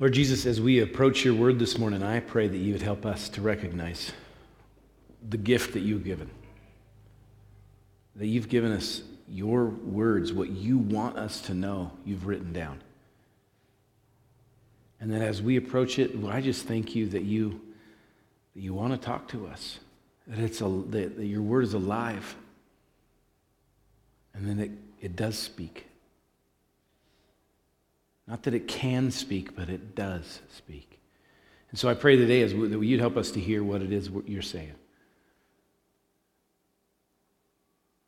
Lord Jesus, as we approach your word this morning, I pray that you would help us to recognize the gift that you've given. That you've given us your words, what you want us to know, you've written down. And that as we approach it, I just thank you that you, that you want to talk to us, that, it's a, that, that your word is alive, and then it, it does speak. Not that it can speak, but it does speak. And so I pray today we, that you'd help us to hear what it is you're saying.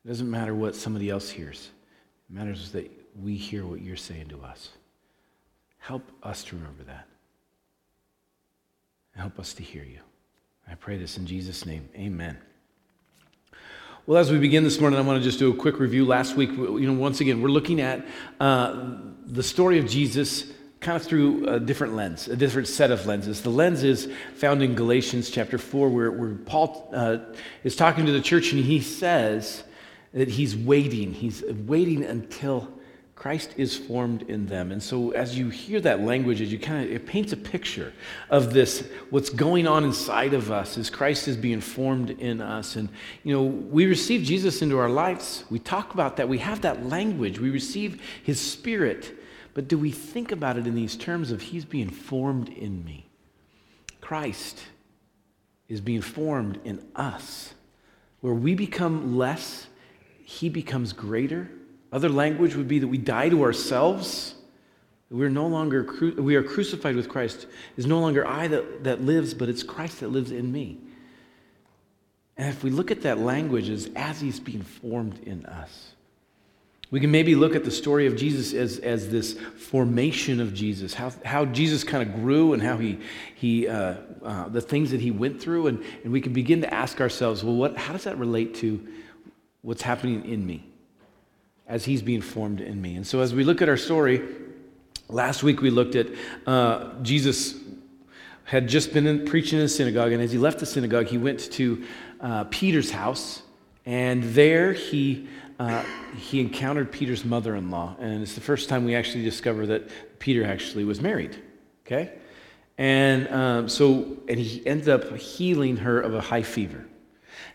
It doesn't matter what somebody else hears. It matters that we hear what you're saying to us. Help us to remember that. Help us to hear you. I pray this in Jesus' name. Amen. Well, as we begin this morning, I want to just do a quick review. Last week, you know, once again, we're looking at uh, the story of Jesus kind of through a different lens, a different set of lenses. The lens is found in Galatians chapter 4, where, where Paul uh, is talking to the church and he says that he's waiting. He's waiting until Christ is formed in them. And so as you hear that language, as you kind of it paints a picture of this, what's going on inside of us as Christ is being formed in us. And you know, we receive Jesus into our lives. We talk about that. We have that language. We receive his spirit. But do we think about it in these terms of he's being formed in me? Christ is being formed in us. Where we become less, he becomes greater other language would be that we die to ourselves. We're no longer, cru- we are crucified with Christ. It's no longer I that, that lives, but it's Christ that lives in me. And if we look at that language as, as he's being formed in us, we can maybe look at the story of Jesus as, as this formation of Jesus, how, how Jesus kind of grew and how he, he uh, uh, the things that he went through. And, and we can begin to ask ourselves, well, what, how does that relate to what's happening in me? As he's being formed in me. And so, as we look at our story, last week we looked at uh, Jesus had just been in, preaching in the synagogue, and as he left the synagogue, he went to uh, Peter's house, and there he uh, he encountered Peter's mother-in-law, and it's the first time we actually discover that Peter actually was married. Okay, and um, so and he ended up healing her of a high fever.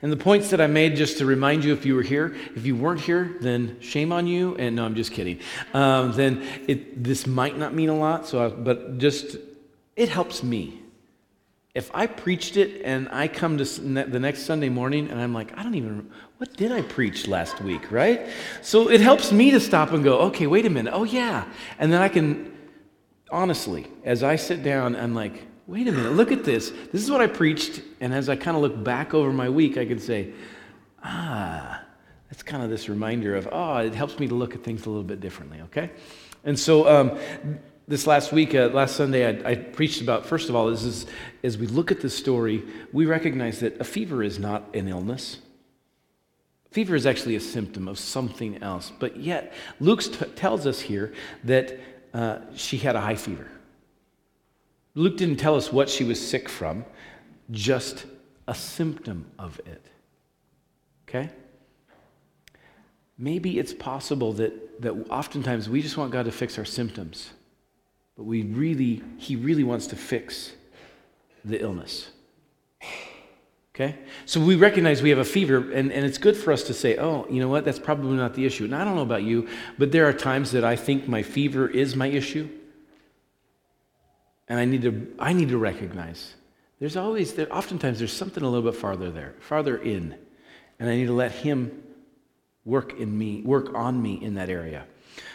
And the points that I made, just to remind you if you were here, if you weren't here, then shame on you. And no, I'm just kidding. Um, then it, this might not mean a lot, so I, but just it helps me. If I preached it and I come to the next Sunday morning and I'm like, I don't even, what did I preach last week, right? So it helps me to stop and go, okay, wait a minute. Oh, yeah. And then I can, honestly, as I sit down, I'm like, wait a minute, look at this. This is what I preached. And as I kind of look back over my week, I can say, ah, that's kind of this reminder of, oh, it helps me to look at things a little bit differently, okay? And so um, this last week, uh, last Sunday, I, I, preached about, first of all, is, is, as we look at this story, we recognize that a fever is not an illness. Fever is actually a symptom of something else. But yet, Luke t- tells us here that uh, she had a high fever. Luke didn't tell us what she was sick from, just a symptom of it. Okay? Maybe it's possible that, that oftentimes we just want God to fix our symptoms, but we really, He really wants to fix the illness. Okay? So we recognize we have a fever, and, and it's good for us to say, oh, you know what, that's probably not the issue. And I don't know about you, but there are times that I think my fever is my issue. And I need to, I need to recognize there's always, there, oftentimes there's something a little bit farther there, farther in. And I need to let Him work in me, work on me in that area.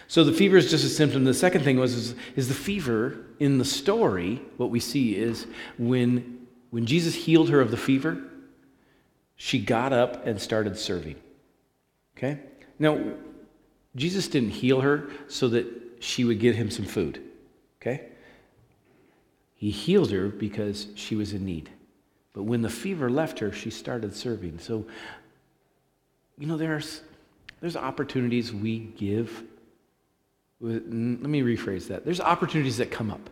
So the fever is just a symptom. The second thing was is, is the fever in the story. What we see is when when Jesus healed her of the fever, she got up and started serving. Okay. Now, Jesus didn't heal her so that she would get him some food. Okay. He healed her because she was in need. But when the fever left her, she started serving. So, you know, there's, there's opportunities we give. Let me rephrase that. There's opportunities that come up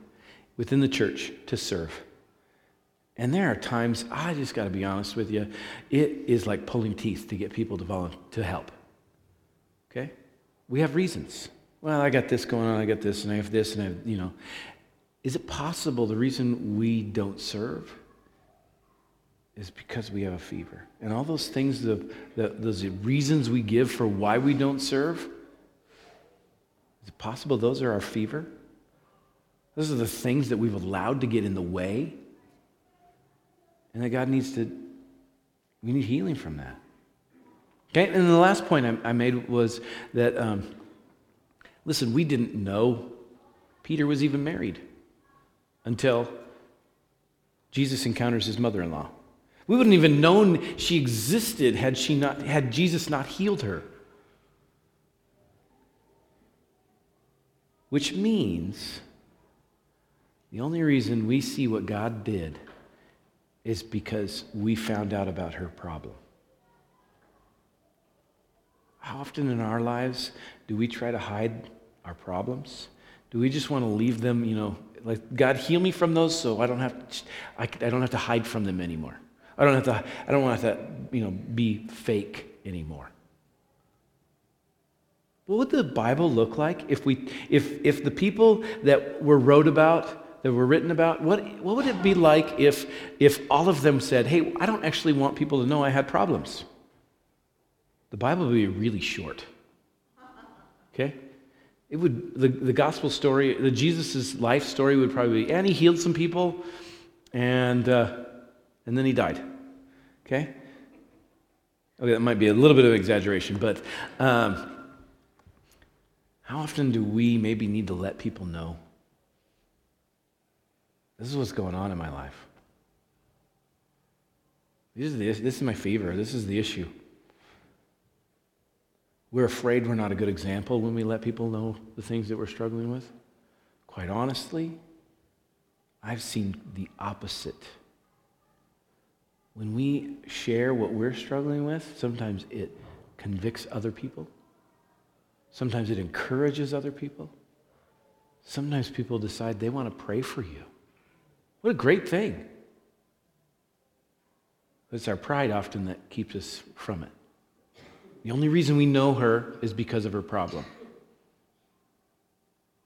within the church to serve. And there are times, I just got to be honest with you, it is like pulling teeth to get people to, volunteer, to help. Okay? We have reasons. Well, I got this going on, I got this, and I have this, and I have, you know. Is it possible the reason we don't serve is because we have a fever? And all those things, the, the, those reasons we give for why we don't serve, is it possible those are our fever? Those are the things that we've allowed to get in the way. And that God needs to, we need healing from that. Okay, and the last point I, I made was that, um, listen, we didn't know Peter was even married until Jesus encounters his mother in law. We wouldn't even known she existed had, she not, had Jesus not healed her. Which means the only reason we see what God did is because we found out about her problem. How often in our lives do we try to hide our problems? Do we just want to leave them, you know, like God heal me from those so I don't have to, I, I don't have to hide from them anymore. I don't have to I don't want to you know be fake anymore. What would the Bible look like if we if if the people that were wrote about that were written about what what would it be like if if all of them said, "Hey, I don't actually want people to know I had problems." The Bible would be really short. Okay? It would, the, the gospel story, the Jesus' life story would probably be, and he healed some people, and, uh, and then he died. Okay? Okay, that might be a little bit of exaggeration, but um, how often do we maybe need to let people know this is what's going on in my life? This is, the, this is my fever. This is the issue. We're afraid we're not a good example when we let people know the things that we're struggling with. Quite honestly, I've seen the opposite. When we share what we're struggling with, sometimes it convicts other people. Sometimes it encourages other people. Sometimes people decide they want to pray for you. What a great thing. It's our pride often that keeps us from it. The only reason we know her is because of her problem.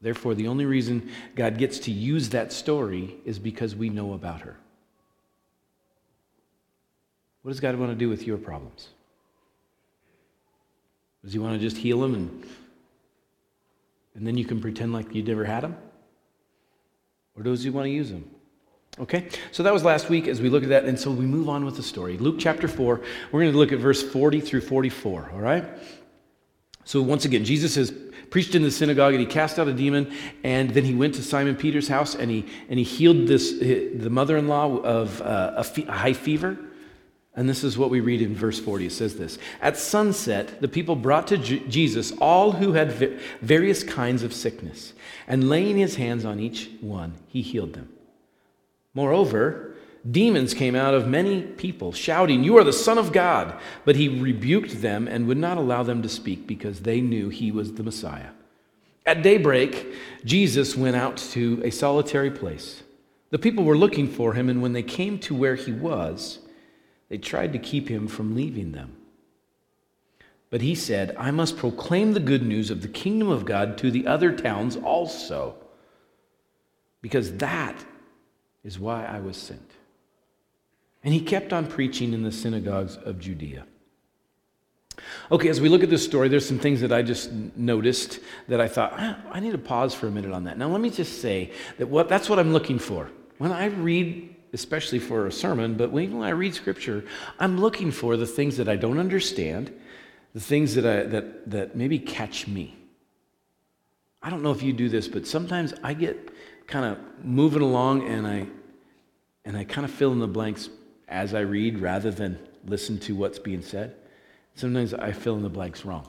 Therefore, the only reason God gets to use that story is because we know about her. What does God want to do with your problems? Does He want to just heal them and, and then you can pretend like you never had them? Or does He want to use them? Okay, so that was last week as we look at that, and so we move on with the story. Luke chapter 4, we're going to look at verse 40 through 44, all right? So once again, Jesus has preached in the synagogue and he cast out a demon, and then he went to Simon Peter's house and he, and he healed this, the mother in law of uh, a, fe- a high fever. And this is what we read in verse 40. It says this At sunset, the people brought to J- Jesus all who had v- various kinds of sickness, and laying his hands on each one, he healed them. Moreover, demons came out of many people, shouting, You are the Son of God. But he rebuked them and would not allow them to speak because they knew he was the Messiah. At daybreak, Jesus went out to a solitary place. The people were looking for him, and when they came to where he was, they tried to keep him from leaving them. But he said, I must proclaim the good news of the kingdom of God to the other towns also, because that is why I was sent. And he kept on preaching in the synagogues of Judea. Okay, as we look at this story, there's some things that I just noticed that I thought, ah, I need to pause for a minute on that. Now, let me just say that what, that's what I'm looking for. When I read, especially for a sermon, but when I read scripture, I'm looking for the things that I don't understand, the things that, I, that, that maybe catch me. I don't know if you do this, but sometimes I get kind of moving along and I and I kind of fill in the blanks as I read rather than listen to what's being said. Sometimes I fill in the blanks wrong.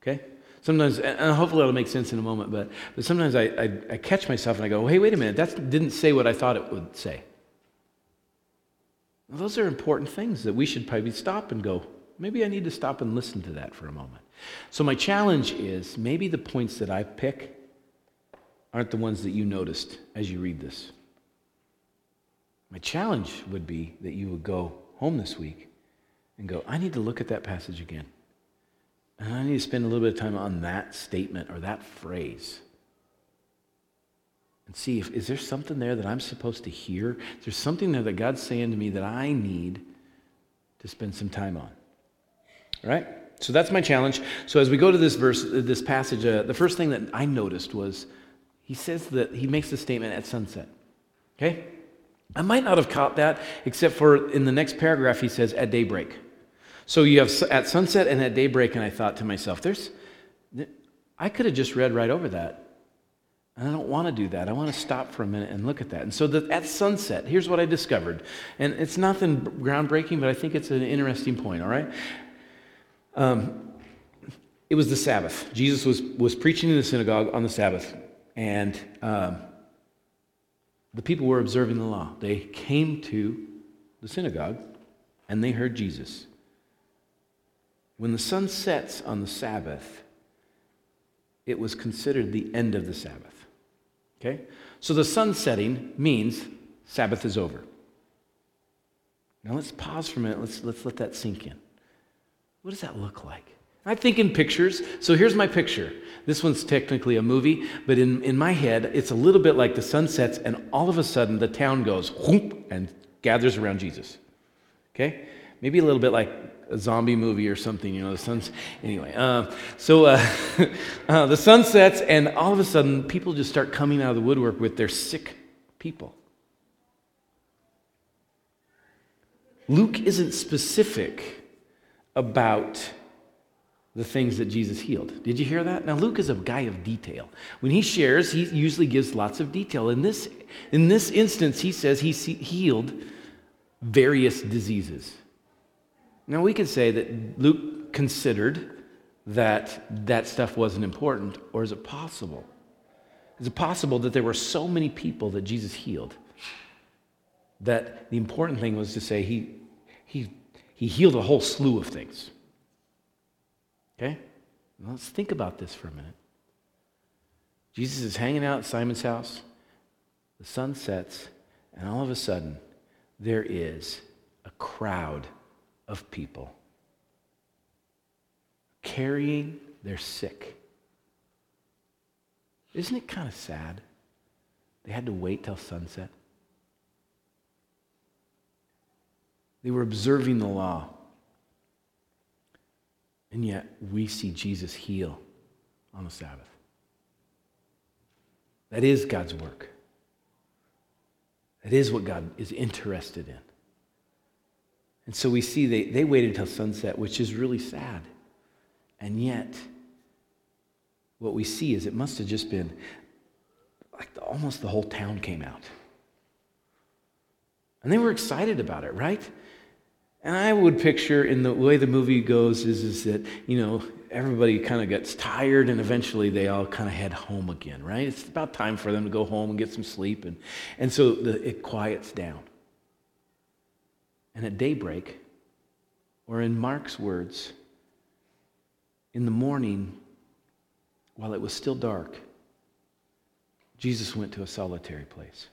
Okay? Sometimes, and hopefully it'll make sense in a moment, but, but sometimes I, I, I catch myself and I go, hey, wait a minute, that didn't say what I thought it would say. Well, those are important things that we should probably stop and go, maybe I need to stop and listen to that for a moment. So, my challenge is maybe the points that I pick aren't the ones that you noticed as you read this. My challenge would be that you would go home this week and go, I need to look at that passage again. And I need to spend a little bit of time on that statement or that phrase. and see if is there something there that I'm supposed to hear? Is there something there that God's saying to me that I need to spend some time on? All right? So that's my challenge. So as we go to this verse, this passage, uh, the first thing that I noticed was he says that he makes the statement at sunset. Okay? I might not have caught that, except for in the next paragraph, he says at daybreak. So you have at sunset and at daybreak, and I thought to myself, there's, I could have just read right over that. And I don't want to do that. I want to stop for a minute and look at that. And so the, at sunset, here's what I discovered. And it's nothing groundbreaking, but I think it's an interesting point, all right? Um, it was the Sabbath. Jesus was, was preaching in the synagogue on the Sabbath. And um, the people were observing the law. They came to the synagogue and they heard Jesus. When the sun sets on the Sabbath, it was considered the end of the Sabbath. Okay? So the sun setting means Sabbath is over. Now let's pause for a minute. Let's, let's let that sink in. What does that look like? I think in pictures. So here's my picture. This one's technically a movie, but in, in my head, it's a little bit like the sun sets, and all of a sudden the town goes whoop and gathers around Jesus. Okay? Maybe a little bit like a zombie movie or something, you know, the sun's. Anyway, uh, so uh, uh, the sun sets, and all of a sudden people just start coming out of the woodwork with their sick people. Luke isn't specific about the things that Jesus healed. Did you hear that? Now, Luke is a guy of detail. When he shares, he usually gives lots of detail. In this, in this instance, he says he healed various diseases. Now, we could say that Luke considered that that stuff wasn't important, or is it possible? Is it possible that there were so many people that Jesus healed that the important thing was to say he, he, he healed a whole slew of things? Okay? Let's think about this for a minute. Jesus is hanging out at Simon's house. The sun sets, and all of a sudden, there is a crowd of people carrying their sick. Isn't it kind of sad? They had to wait till sunset. They were observing the law. And yet we see Jesus heal on the Sabbath. That is God's work. That is what God is interested in. And so we see they, they waited until sunset, which is really sad. And yet, what we see is it must have just been like the, almost the whole town came out. And they were excited about it, right? And I would picture in the way the movie goes is, is that, you know, everybody kind of gets tired and eventually they all kind of head home again, right? It's about time for them to go home and get some sleep. And, and so the, it quiets down. And at daybreak, or in Mark's words, in the morning, while it was still dark, Jesus went to a solitary place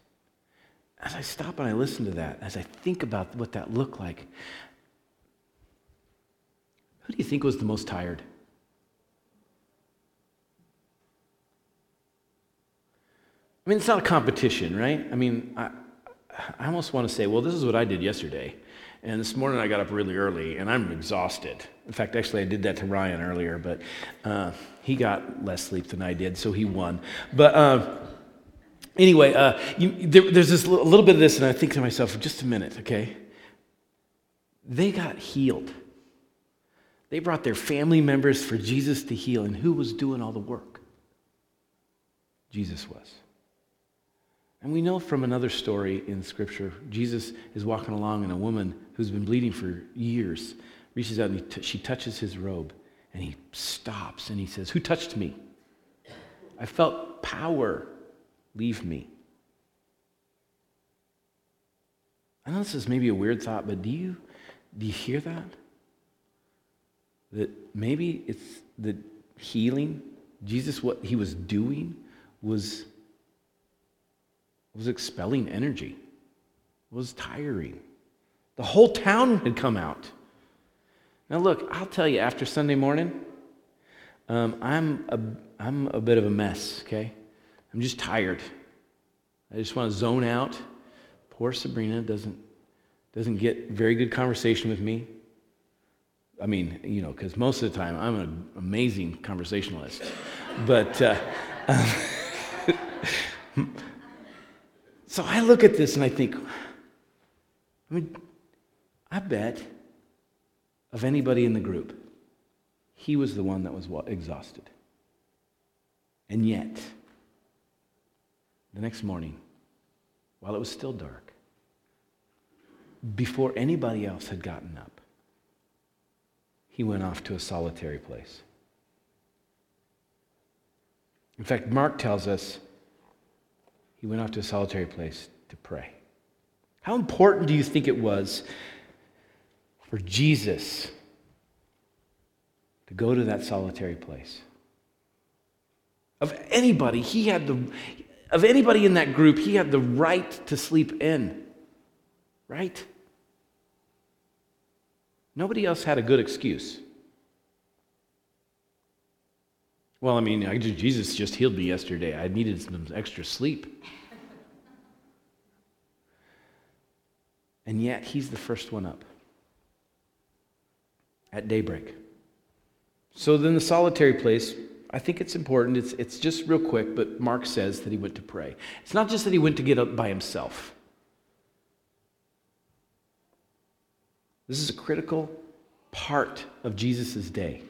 as I stop and I listen to that, as I think about what that looked like, who do you think was the most tired? I mean, it's not a competition, right? I mean, I, I almost want to say, well, this is what I did yesterday. And this morning I got up really early and I'm exhausted. In fact, actually, I did that to Ryan earlier, but uh, he got less sleep than I did, so he won. But. Uh, Anyway, uh, you, there, there's this a little bit of this, and I think to myself, just a minute, okay? They got healed. They brought their family members for Jesus to heal, and who was doing all the work? Jesus was. And we know from another story in Scripture, Jesus is walking along, and a woman who's been bleeding for years reaches out and t- she touches his robe, and he stops and he says, Who touched me? I felt power Leave me. I know this is maybe a weird thought, but do you, do you hear that? That maybe it's the healing, Jesus, what he was doing was, was expelling energy, was tiring. The whole town had come out. Now, look, I'll tell you, after Sunday morning, um, I'm, a, I'm a bit of a mess, okay? I'm just tired. I just want to zone out. Poor Sabrina doesn't, doesn't get very good conversation with me. I mean, you know, because most of the time I'm an amazing conversationalist. But uh, so I look at this and I think, I mean, I bet of anybody in the group, he was the one that was exhausted. And yet, the next morning, while it was still dark, before anybody else had gotten up, he went off to a solitary place. In fact, Mark tells us he went off to a solitary place to pray. How important do you think it was for Jesus to go to that solitary place? Of anybody, he had the of anybody in that group, he had the right to sleep in. Right? Nobody else had a good excuse. Well, I mean, Jesus just healed me yesterday. I needed some extra sleep. And yet, he's the first one up at daybreak. So then, the solitary place, I think it's important. It's, it's just real quick, but Mark says that he went to pray. It's not just that he went to get up by himself, this is a critical part of Jesus' day.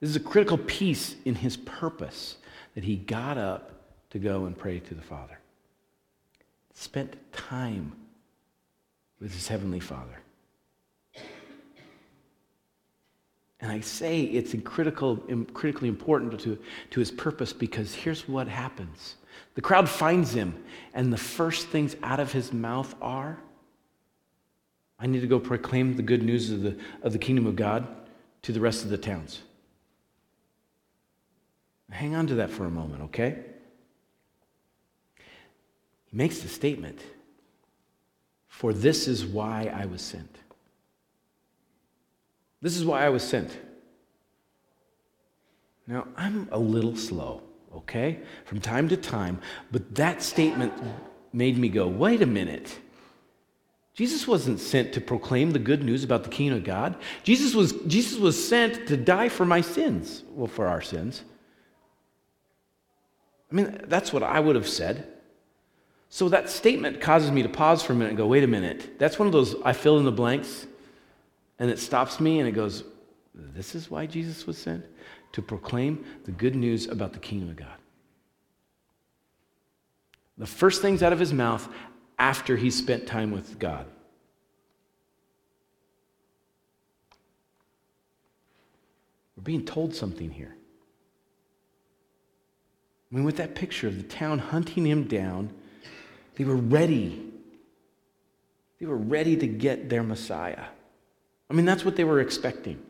This is a critical piece in his purpose that he got up to go and pray to the Father. Spent time with his heavenly Father. And I say it's critical, critically important to, to his purpose because here's what happens. The crowd finds him, and the first things out of his mouth are I need to go proclaim the good news of the, of the kingdom of God to the rest of the towns. Hang on to that for a moment, okay? He makes the statement For this is why I was sent. This is why I was sent. Now, I'm a little slow, okay, from time to time, but that statement made me go, wait a minute. Jesus wasn't sent to proclaim the good news about the kingdom of God. Jesus was, Jesus was sent to die for my sins, well, for our sins. I mean, that's what I would have said. So that statement causes me to pause for a minute and go, wait a minute. That's one of those I fill in the blanks, and it stops me and it goes, this is why Jesus was sent? To proclaim the good news about the kingdom of God. The first things out of his mouth after he spent time with God. We're being told something here. I mean, with that picture of the town hunting him down, they were ready. They were ready to get their Messiah. I mean, that's what they were expecting.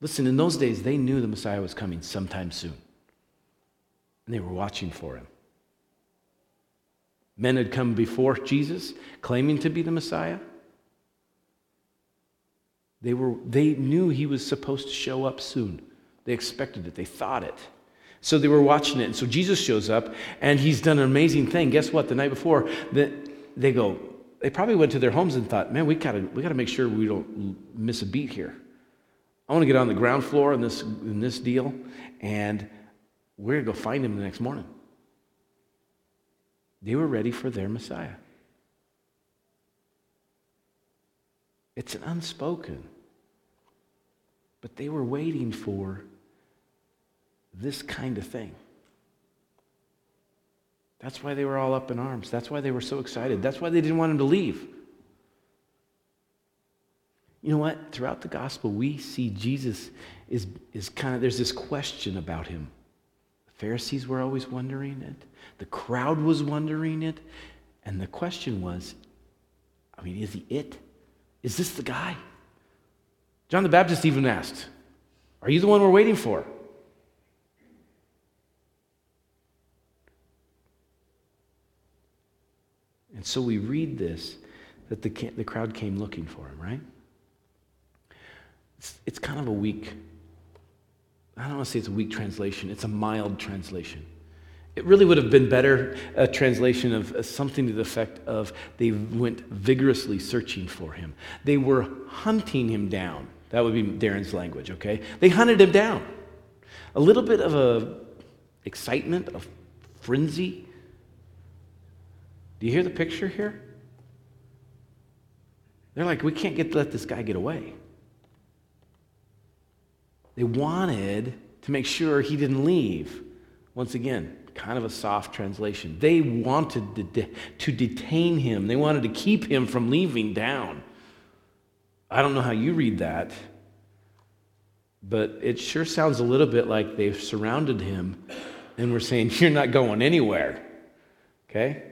Listen, in those days, they knew the Messiah was coming sometime soon. And they were watching for him. Men had come before Jesus claiming to be the Messiah. They, were, they knew he was supposed to show up soon. They expected it, they thought it. So they were watching it. And so Jesus shows up and he's done an amazing thing. Guess what? The night before, they go, they probably went to their homes and thought, man, we gotta, we gotta make sure we don't miss a beat here. I want to get on the ground floor in this, in this deal, and we're to go find him the next morning. They were ready for their Messiah. It's an unspoken, but they were waiting for this kind of thing. That's why they were all up in arms. That's why they were so excited. That's why they didn't want him to leave. You know what? Throughout the gospel, we see Jesus is, is kind of, there's this question about him. The Pharisees were always wondering it, the crowd was wondering it, and the question was I mean, is he it? Is this the guy? John the Baptist even asked, Are you the one we're waiting for? And so we read this that the, the crowd came looking for him, right? It's, it's kind of a weak, I don't want to say it's a weak translation, it's a mild translation. It really would have been better a translation of uh, something to the effect of they went vigorously searching for him. They were hunting him down. That would be Darren's language, okay? They hunted him down. A little bit of a excitement, of frenzy. Do you hear the picture here? They're like, we can't get let this guy get away. They wanted to make sure he didn't leave. Once again, kind of a soft translation. They wanted to, de- to detain him, they wanted to keep him from leaving down. I don't know how you read that, but it sure sounds a little bit like they've surrounded him and we're saying, You're not going anywhere. Okay?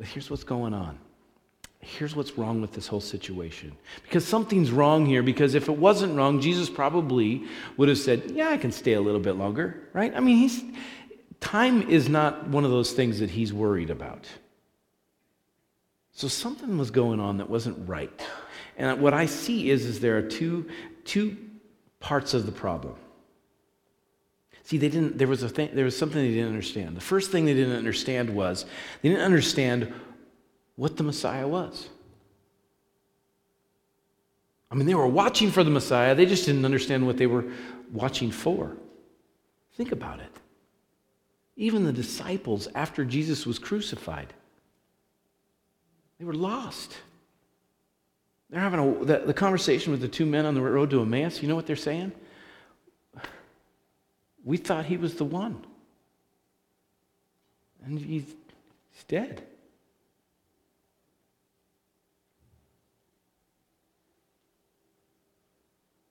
But here's what's going on here's what's wrong with this whole situation. Because something's wrong here, because if it wasn't wrong, Jesus probably would have said, Yeah, I can stay a little bit longer, right? I mean, he's, time is not one of those things that he's worried about. So something was going on that wasn't right. And what I see is, is there are two, two parts of the problem. See, they didn't, there was, a thing, there was something they didn't understand. The first thing they didn't understand was they didn't understand what the Messiah was. I mean, they were watching for the Messiah, they just didn't understand what they were watching for. Think about it. Even the disciples, after Jesus was crucified, they were lost. They're having a, the, the conversation with the two men on the road to Emmaus. You know what they're saying? We thought he was the one. And he's, he's dead.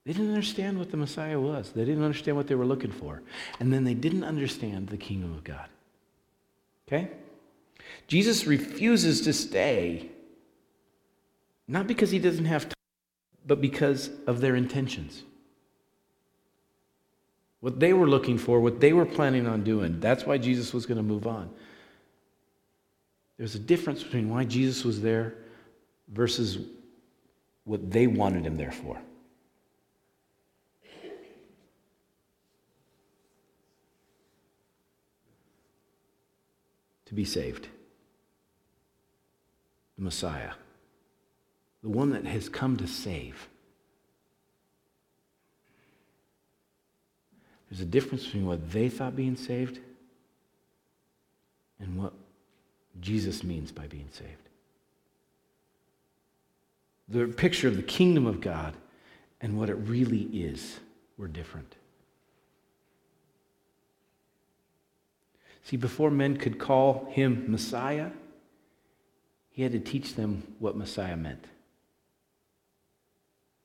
They didn't understand what the Messiah was. They didn't understand what they were looking for. And then they didn't understand the kingdom of God. Okay? Jesus refuses to stay, not because he doesn't have time, but because of their intentions. What they were looking for, what they were planning on doing, that's why Jesus was going to move on. There's a difference between why Jesus was there versus what they wanted him there for. to be saved. The Messiah, the one that has come to save. There's a difference between what they thought being saved and what Jesus means by being saved. The picture of the kingdom of God and what it really is were different. See, before men could call him Messiah, he had to teach them what Messiah meant.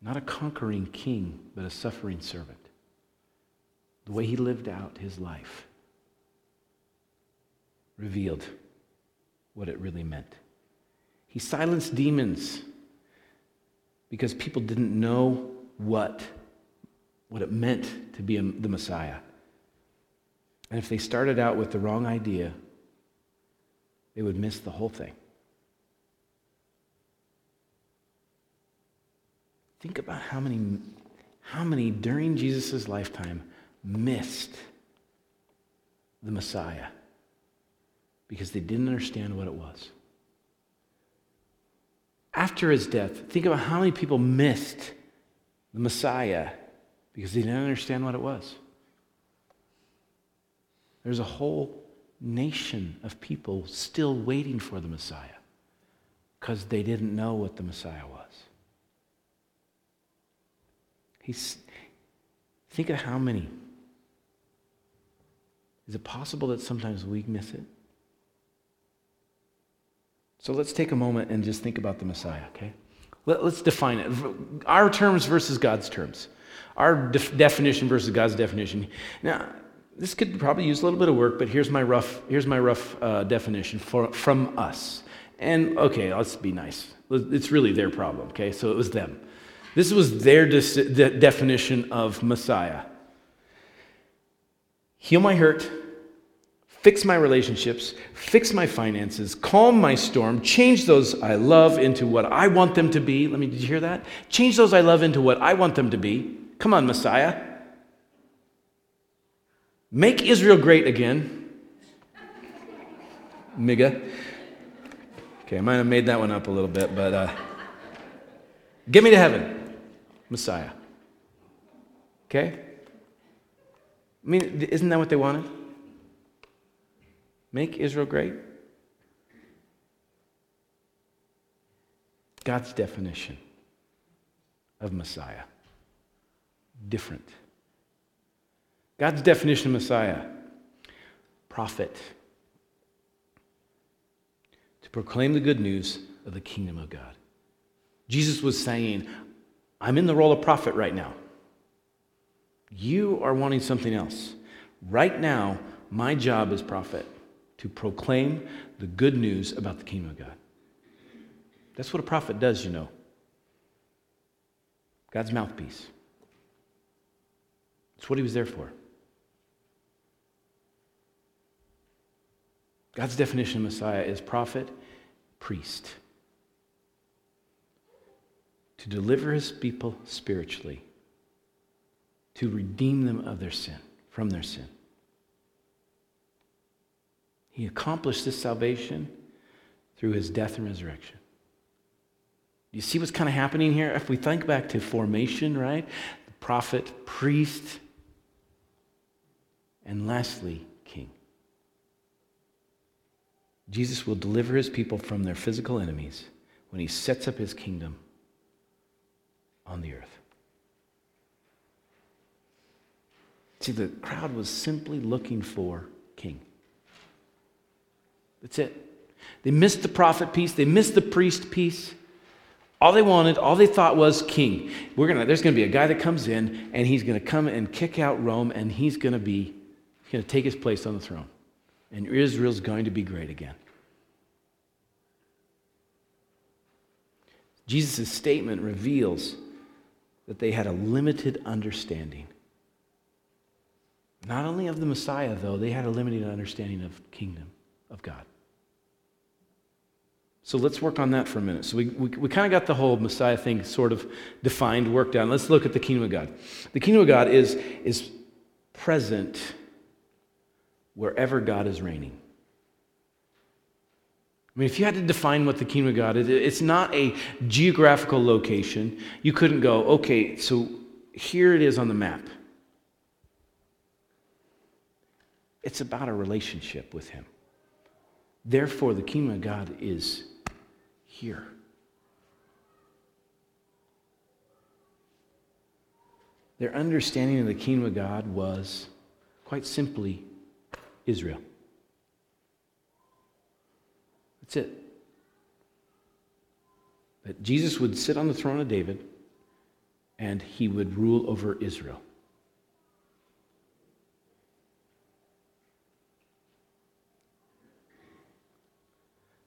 Not a conquering king, but a suffering servant. The way he lived out his life revealed what it really meant. He silenced demons because people didn't know what, what it meant to be a, the Messiah. And if they started out with the wrong idea, they would miss the whole thing. Think about how many, how many during Jesus' lifetime missed the Messiah because they didn't understand what it was. After his death, think about how many people missed the Messiah because they didn't understand what it was. There's a whole nation of people still waiting for the Messiah because they didn't know what the Messiah was. He's, think of how many. Is it possible that sometimes we miss it? So let's take a moment and just think about the Messiah, okay? Let, us define it. Our terms versus God's terms. Our def- definition versus God's definition. Now, this could probably use a little bit of work, but here's my rough, here's my rough uh, definition for, from us. And okay, let's be nice. It's really their problem, okay? So it was them. This was their de- definition of Messiah heal my hurt, fix my relationships, fix my finances, calm my storm, change those I love into what I want them to be. Let me, did you hear that? Change those I love into what I want them to be Come on, Messiah. Make Israel great again. Miga. Okay, I might have made that one up a little bit, but uh, get me to heaven, Messiah. Okay? I mean, isn't that what they wanted? Make Israel great? God's definition of Messiah. Different. God's definition of Messiah prophet. To proclaim the good news of the kingdom of God. Jesus was saying, I'm in the role of prophet right now. You are wanting something else. Right now, my job as prophet to proclaim the good news about the kingdom of God. That's what a prophet does, you know. God's mouthpiece. That's what he was there for. God's definition of Messiah is prophet, priest. To deliver his people spiritually, to redeem them of their sin, from their sin. He accomplished this salvation through his death and resurrection. You see what's kind of happening here? If we think back to formation, right? The prophet, priest, and lastly, king. Jesus will deliver his people from their physical enemies when he sets up his kingdom on the earth. See, the crowd was simply looking for king. That's it. They missed the prophet piece, they missed the priest piece. All they wanted, all they thought was king. We're gonna, there's going to be a guy that comes in and he's going to come and kick out Rome and he's going to be, he's going to take his place on the throne. And Israel's going to be great again. Jesus' statement reveals that they had a limited understanding. Not only of the Messiah, though, they had a limited understanding of kingdom of God. So let's work on that for a minute. So we, we, we kind of got the whole Messiah thing sort of defined, worked out. Let's look at the kingdom of God. The kingdom of God is, is present wherever God is reigning. I mean, if you had to define what the kingdom of God is, it's not a geographical location. You couldn't go, okay, so here it is on the map. It's about a relationship with Him. Therefore, the kingdom of God is here. Their understanding of the kingdom of God was quite simply Israel. That's it. That Jesus would sit on the throne of David and he would rule over Israel.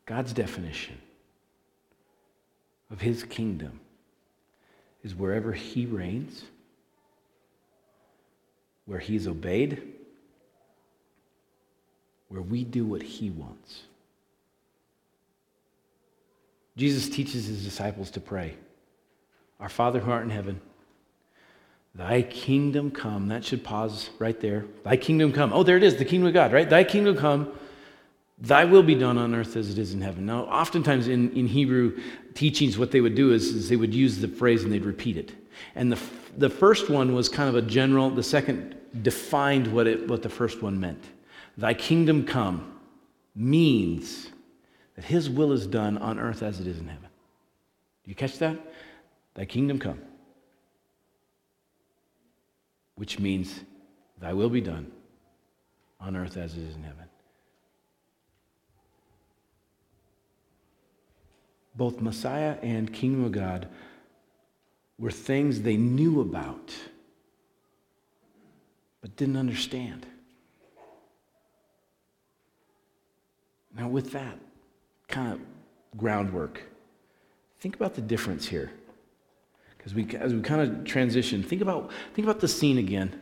God's definition of his kingdom is wherever he reigns, where he's obeyed, where we do what he wants. Jesus teaches his disciples to pray Our Father who art in heaven, thy kingdom come. That should pause right there. Thy kingdom come. Oh, there it is, the kingdom of God, right? Thy kingdom come. Thy will be done on earth as it is in heaven. Now, oftentimes in, in Hebrew teachings, what they would do is, is they would use the phrase and they'd repeat it. And the, the first one was kind of a general, the second defined what, it, what the first one meant. Thy kingdom come means that his will is done on earth as it is in heaven. Do you catch that? Thy kingdom come. Which means thy will be done on earth as it is in heaven. Both Messiah and Kingdom of God were things they knew about but didn't understand. Now, with that kind of groundwork, think about the difference here. Because we, as we kind of transition, think about, think about the scene again.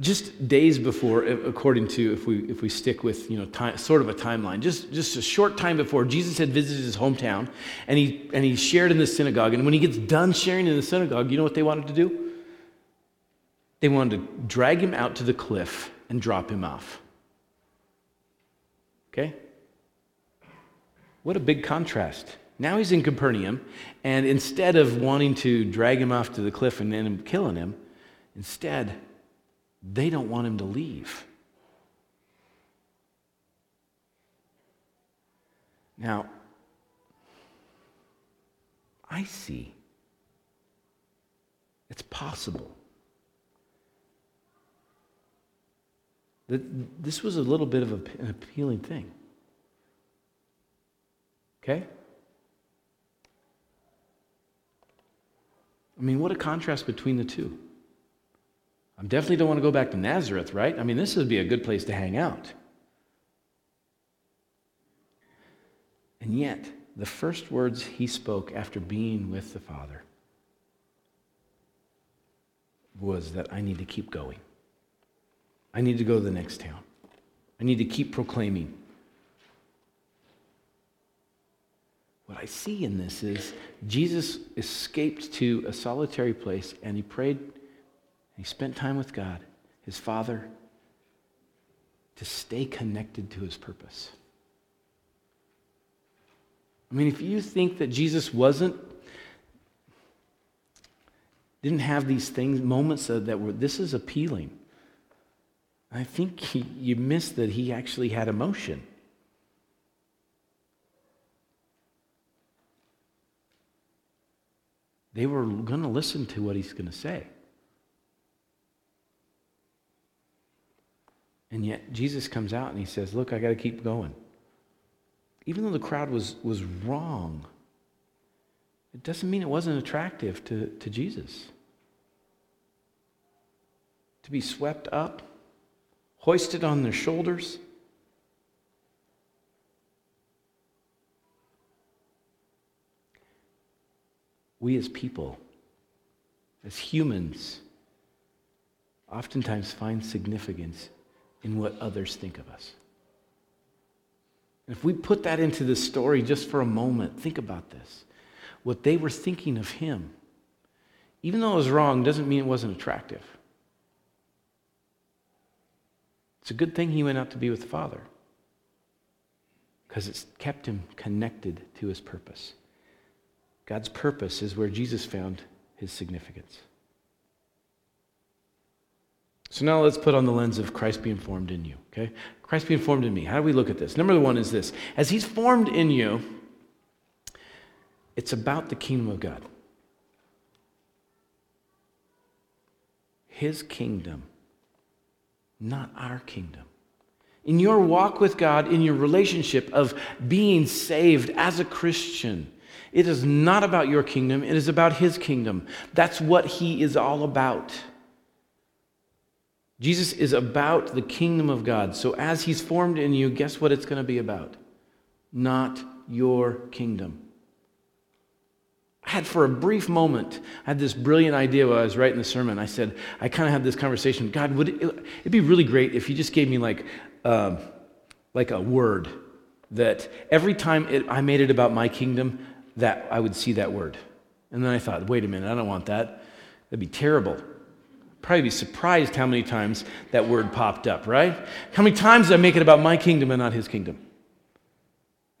Just days before, according to if we if we stick with you know time, sort of a timeline, just just a short time before, Jesus had visited his hometown, and he and he shared in the synagogue. And when he gets done sharing in the synagogue, you know what they wanted to do? They wanted to drag him out to the cliff and drop him off. Okay? What a big contrast. Now he's in Capernaum, and instead of wanting to drag him off to the cliff and then killing him, instead, they don't want him to leave. Now, I see it's possible that this was a little bit of an appealing thing. Okay? I mean, what a contrast between the two. I definitely don't want to go back to Nazareth, right? I mean, this would be a good place to hang out. And yet, the first words he spoke after being with the Father was that I need to keep going. I need to go to the next town. I need to keep proclaiming. What I see in this is Jesus escaped to a solitary place and he prayed he spent time with God, his Father, to stay connected to his purpose. I mean, if you think that Jesus wasn't, didn't have these things, moments that were, this is appealing. I think he, you miss that he actually had emotion. They were going to listen to what he's going to say. And yet Jesus comes out and he says, Look, I got to keep going. Even though the crowd was, was wrong, it doesn't mean it wasn't attractive to, to Jesus. To be swept up, hoisted on their shoulders. We as people, as humans, oftentimes find significance in what others think of us. if we put that into the story just for a moment, think about this. What they were thinking of him, even though it was wrong, doesn't mean it wasn't attractive. It's a good thing he went out to be with the Father because it's kept him connected to his purpose. God's purpose is where Jesus found his significance. So now let's put on the lens of Christ being formed in you, okay? Christ being formed in me. How do we look at this? Number one is this as he's formed in you, it's about the kingdom of God. His kingdom, not our kingdom. In your walk with God, in your relationship of being saved as a Christian, it is not about your kingdom, it is about His kingdom. That's what He is all about. Jesus is about the kingdom of God. So as he's formed in you, guess what it's going to be about? Not your kingdom. I had for a brief moment, I had this brilliant idea while I was writing the sermon. I said, I kind of had this conversation. God, would it, it'd be really great if you just gave me like, um, like a word that every time it, I made it about my kingdom, that I would see that word. And then I thought, wait a minute, I don't want that. That'd be terrible probably be surprised how many times that word popped up, right? How many times did I make it about my kingdom and not his kingdom?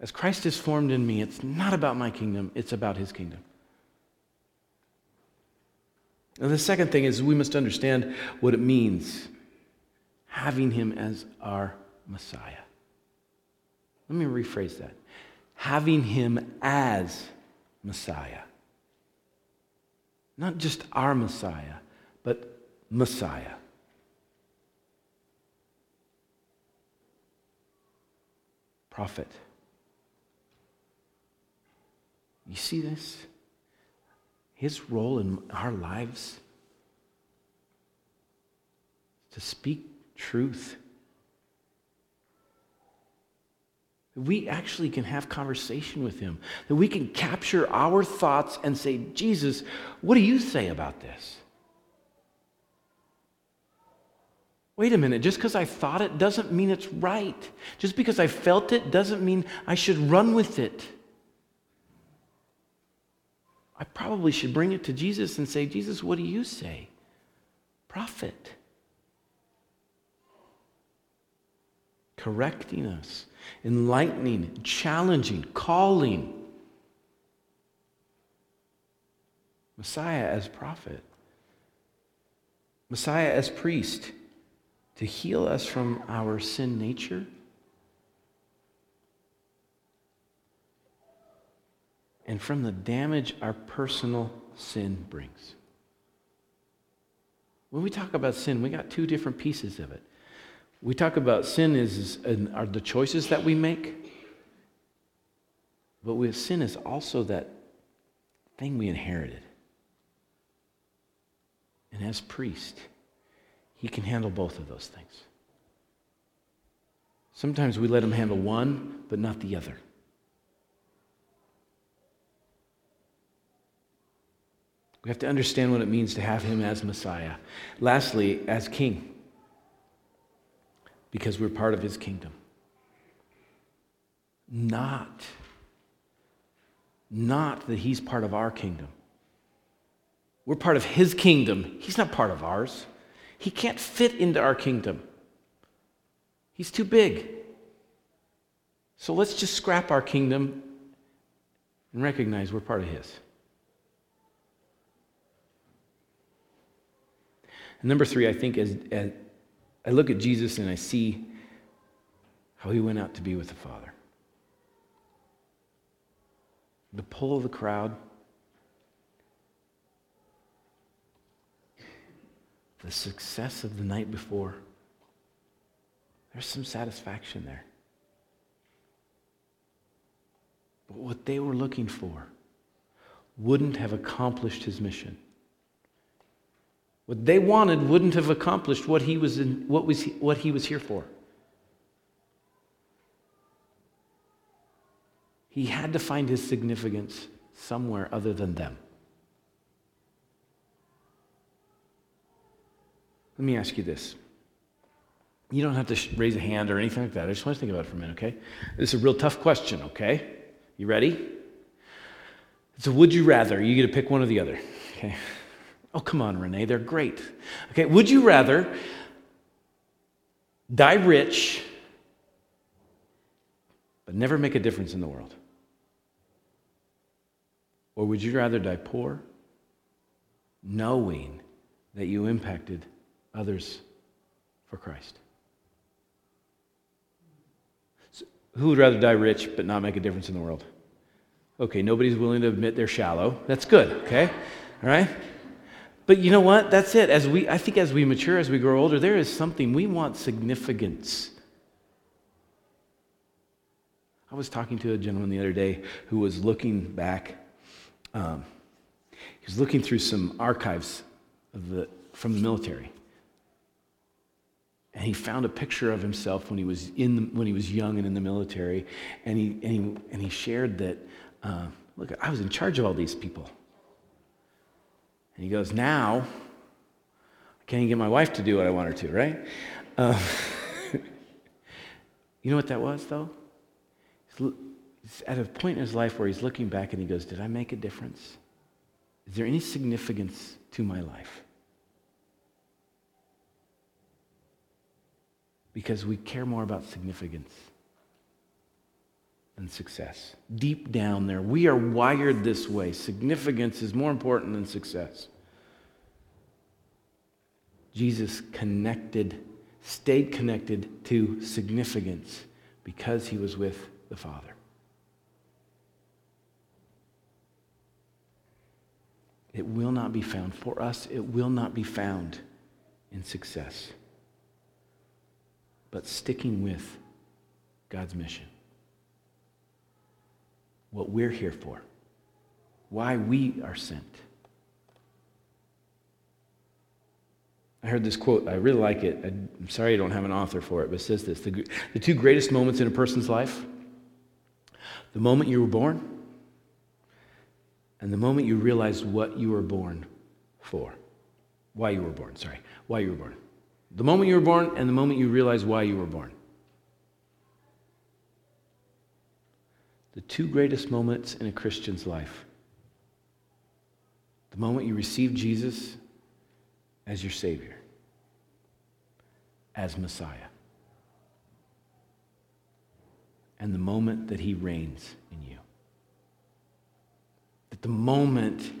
As Christ is formed in me, it's not about my kingdom, it's about his kingdom. And the second thing is we must understand what it means having him as our Messiah. Let me rephrase that. Having him as Messiah. Not just our Messiah, Messiah. Prophet. You see this? His role in our lives to speak truth. That we actually can have conversation with him. That we can capture our thoughts and say, Jesus, what do you say about this? Wait a minute, just because I thought it doesn't mean it's right. Just because I felt it doesn't mean I should run with it. I probably should bring it to Jesus and say, Jesus, what do you say? Prophet. Correcting us, enlightening, challenging, calling. Messiah as prophet. Messiah as priest to heal us from our sin nature and from the damage our personal sin brings. When we talk about sin, we got two different pieces of it. We talk about sin is, are the choices that we make, but with sin is also that thing we inherited. And as priest, he can handle both of those things. Sometimes we let him handle one, but not the other. We have to understand what it means to have him as Messiah. Lastly, as king, because we're part of his kingdom. Not, not that he's part of our kingdom. We're part of his kingdom. He's not part of ours. He can't fit into our kingdom. He's too big. So let's just scrap our kingdom and recognize we're part of his. And number three, I think, as, as I look at Jesus and I see how he went out to be with the Father. The pull of the crowd the success of the night before, there's some satisfaction there. But what they were looking for wouldn't have accomplished his mission. What they wanted wouldn't have accomplished what he was, in, what was, he, what he was here for. He had to find his significance somewhere other than them. Let me ask you this. You don't have to raise a hand or anything like that. I just want to think about it for a minute, okay? This is a real tough question, okay? You ready? It's a would you rather. You get to pick one or the other, okay? Oh, come on, Renee, they're great. Okay, would you rather die rich but never make a difference in the world? Or would you rather die poor knowing that you impacted others for Christ. So who would rather die rich but not make a difference in the world? Okay, nobody's willing to admit they're shallow. That's good, okay? All right? But you know what? That's it. As we I think as we mature, as we grow older, there is something we want significance. I was talking to a gentleman the other day who was looking back. Um, he was looking through some archives the, from the military and he found a picture of himself when he was in the, when he was young and in the military, and he and he, and he shared that. Uh, look, I was in charge of all these people. And he goes, now I can't even get my wife to do what I want her to, right? Uh, you know what that was, though? He's at a point in his life where he's looking back and he goes, Did I make a difference? Is there any significance to my life? Because we care more about significance than success. Deep down there, we are wired this way. Significance is more important than success. Jesus connected, stayed connected to significance because he was with the Father. It will not be found. For us, it will not be found in success but sticking with God's mission. What we're here for, why we are sent. I heard this quote. I really like it. I'm sorry I don't have an author for it, but it says this the, the two greatest moments in a person's life the moment you were born, and the moment you realized what you were born for. Why you were born, sorry. Why you were born. The moment you were born and the moment you realize why you were born. The two greatest moments in a Christian's life. The moment you receive Jesus as your Savior, as Messiah, and the moment that He reigns in you. That the moment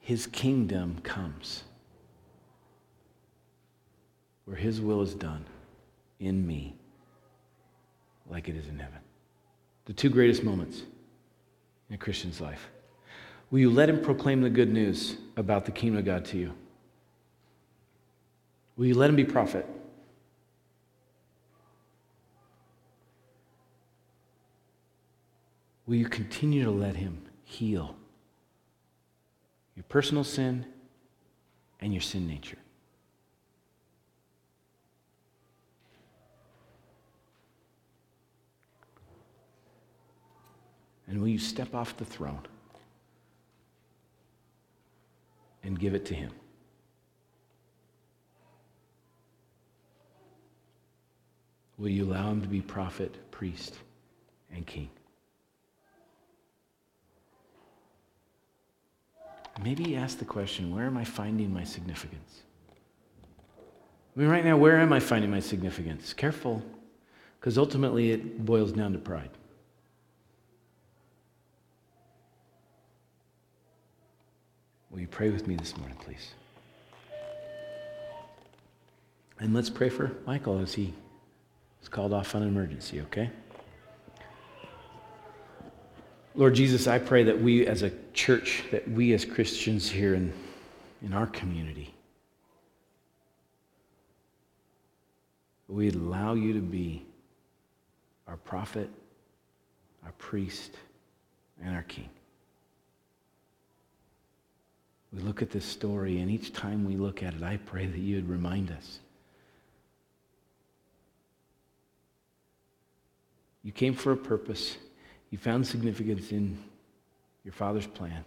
His kingdom comes where His will is done in me like it is in heaven. The two greatest moments in a Christian's life. Will you let Him proclaim the good news about the kingdom of God to you? Will you let Him be prophet? Will you continue to let Him heal your personal sin and your sin nature? And will you step off the throne and give it to Him? Will you allow Him to be prophet, priest, and king? Maybe ask the question where am I finding my significance? I mean, right now, where am I finding my significance? Careful, because ultimately it boils down to pride. Will you pray with me this morning, please? And let's pray for Michael as he is called off on an emergency, okay? Lord Jesus, I pray that we as a church, that we as Christians here in, in our community, we'd allow you to be our prophet, our priest, and our king. We look at this story, and each time we look at it, I pray that you would remind us. You came for a purpose. You found significance in your Father's plan.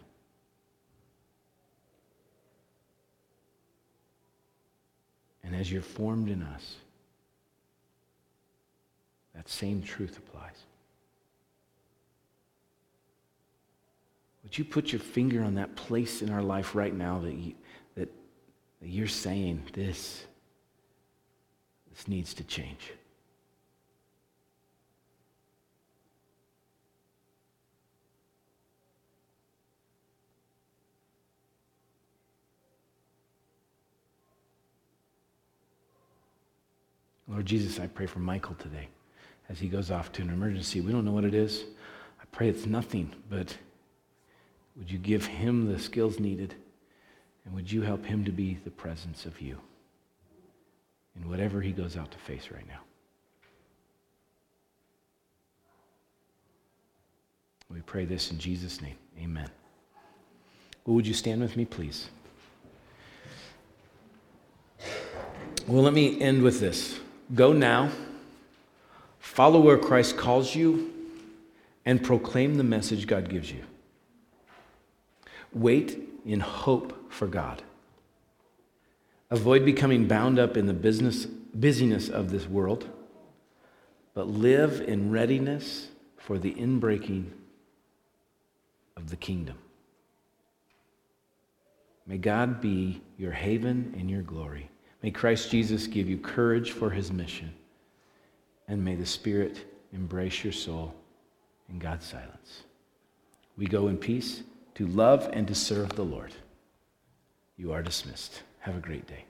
And as you're formed in us, that same truth applies. Would you put your finger on that place in our life right now that, you, that, that you're saying this, this needs to change? Lord Jesus, I pray for Michael today as he goes off to an emergency. We don't know what it is. I pray it's nothing, but would you give him the skills needed? And would you help him to be the presence of you in whatever he goes out to face right now? We pray this in Jesus' name. Amen. Well, would you stand with me, please? Well, let me end with this. Go now, follow where Christ calls you, and proclaim the message God gives you. Wait in hope for God. Avoid becoming bound up in the business, busyness of this world, but live in readiness for the inbreaking of the kingdom. May God be your haven and your glory. May Christ Jesus give you courage for his mission. And may the Spirit embrace your soul in God's silence. We go in peace to love and to serve the Lord. You are dismissed. Have a great day.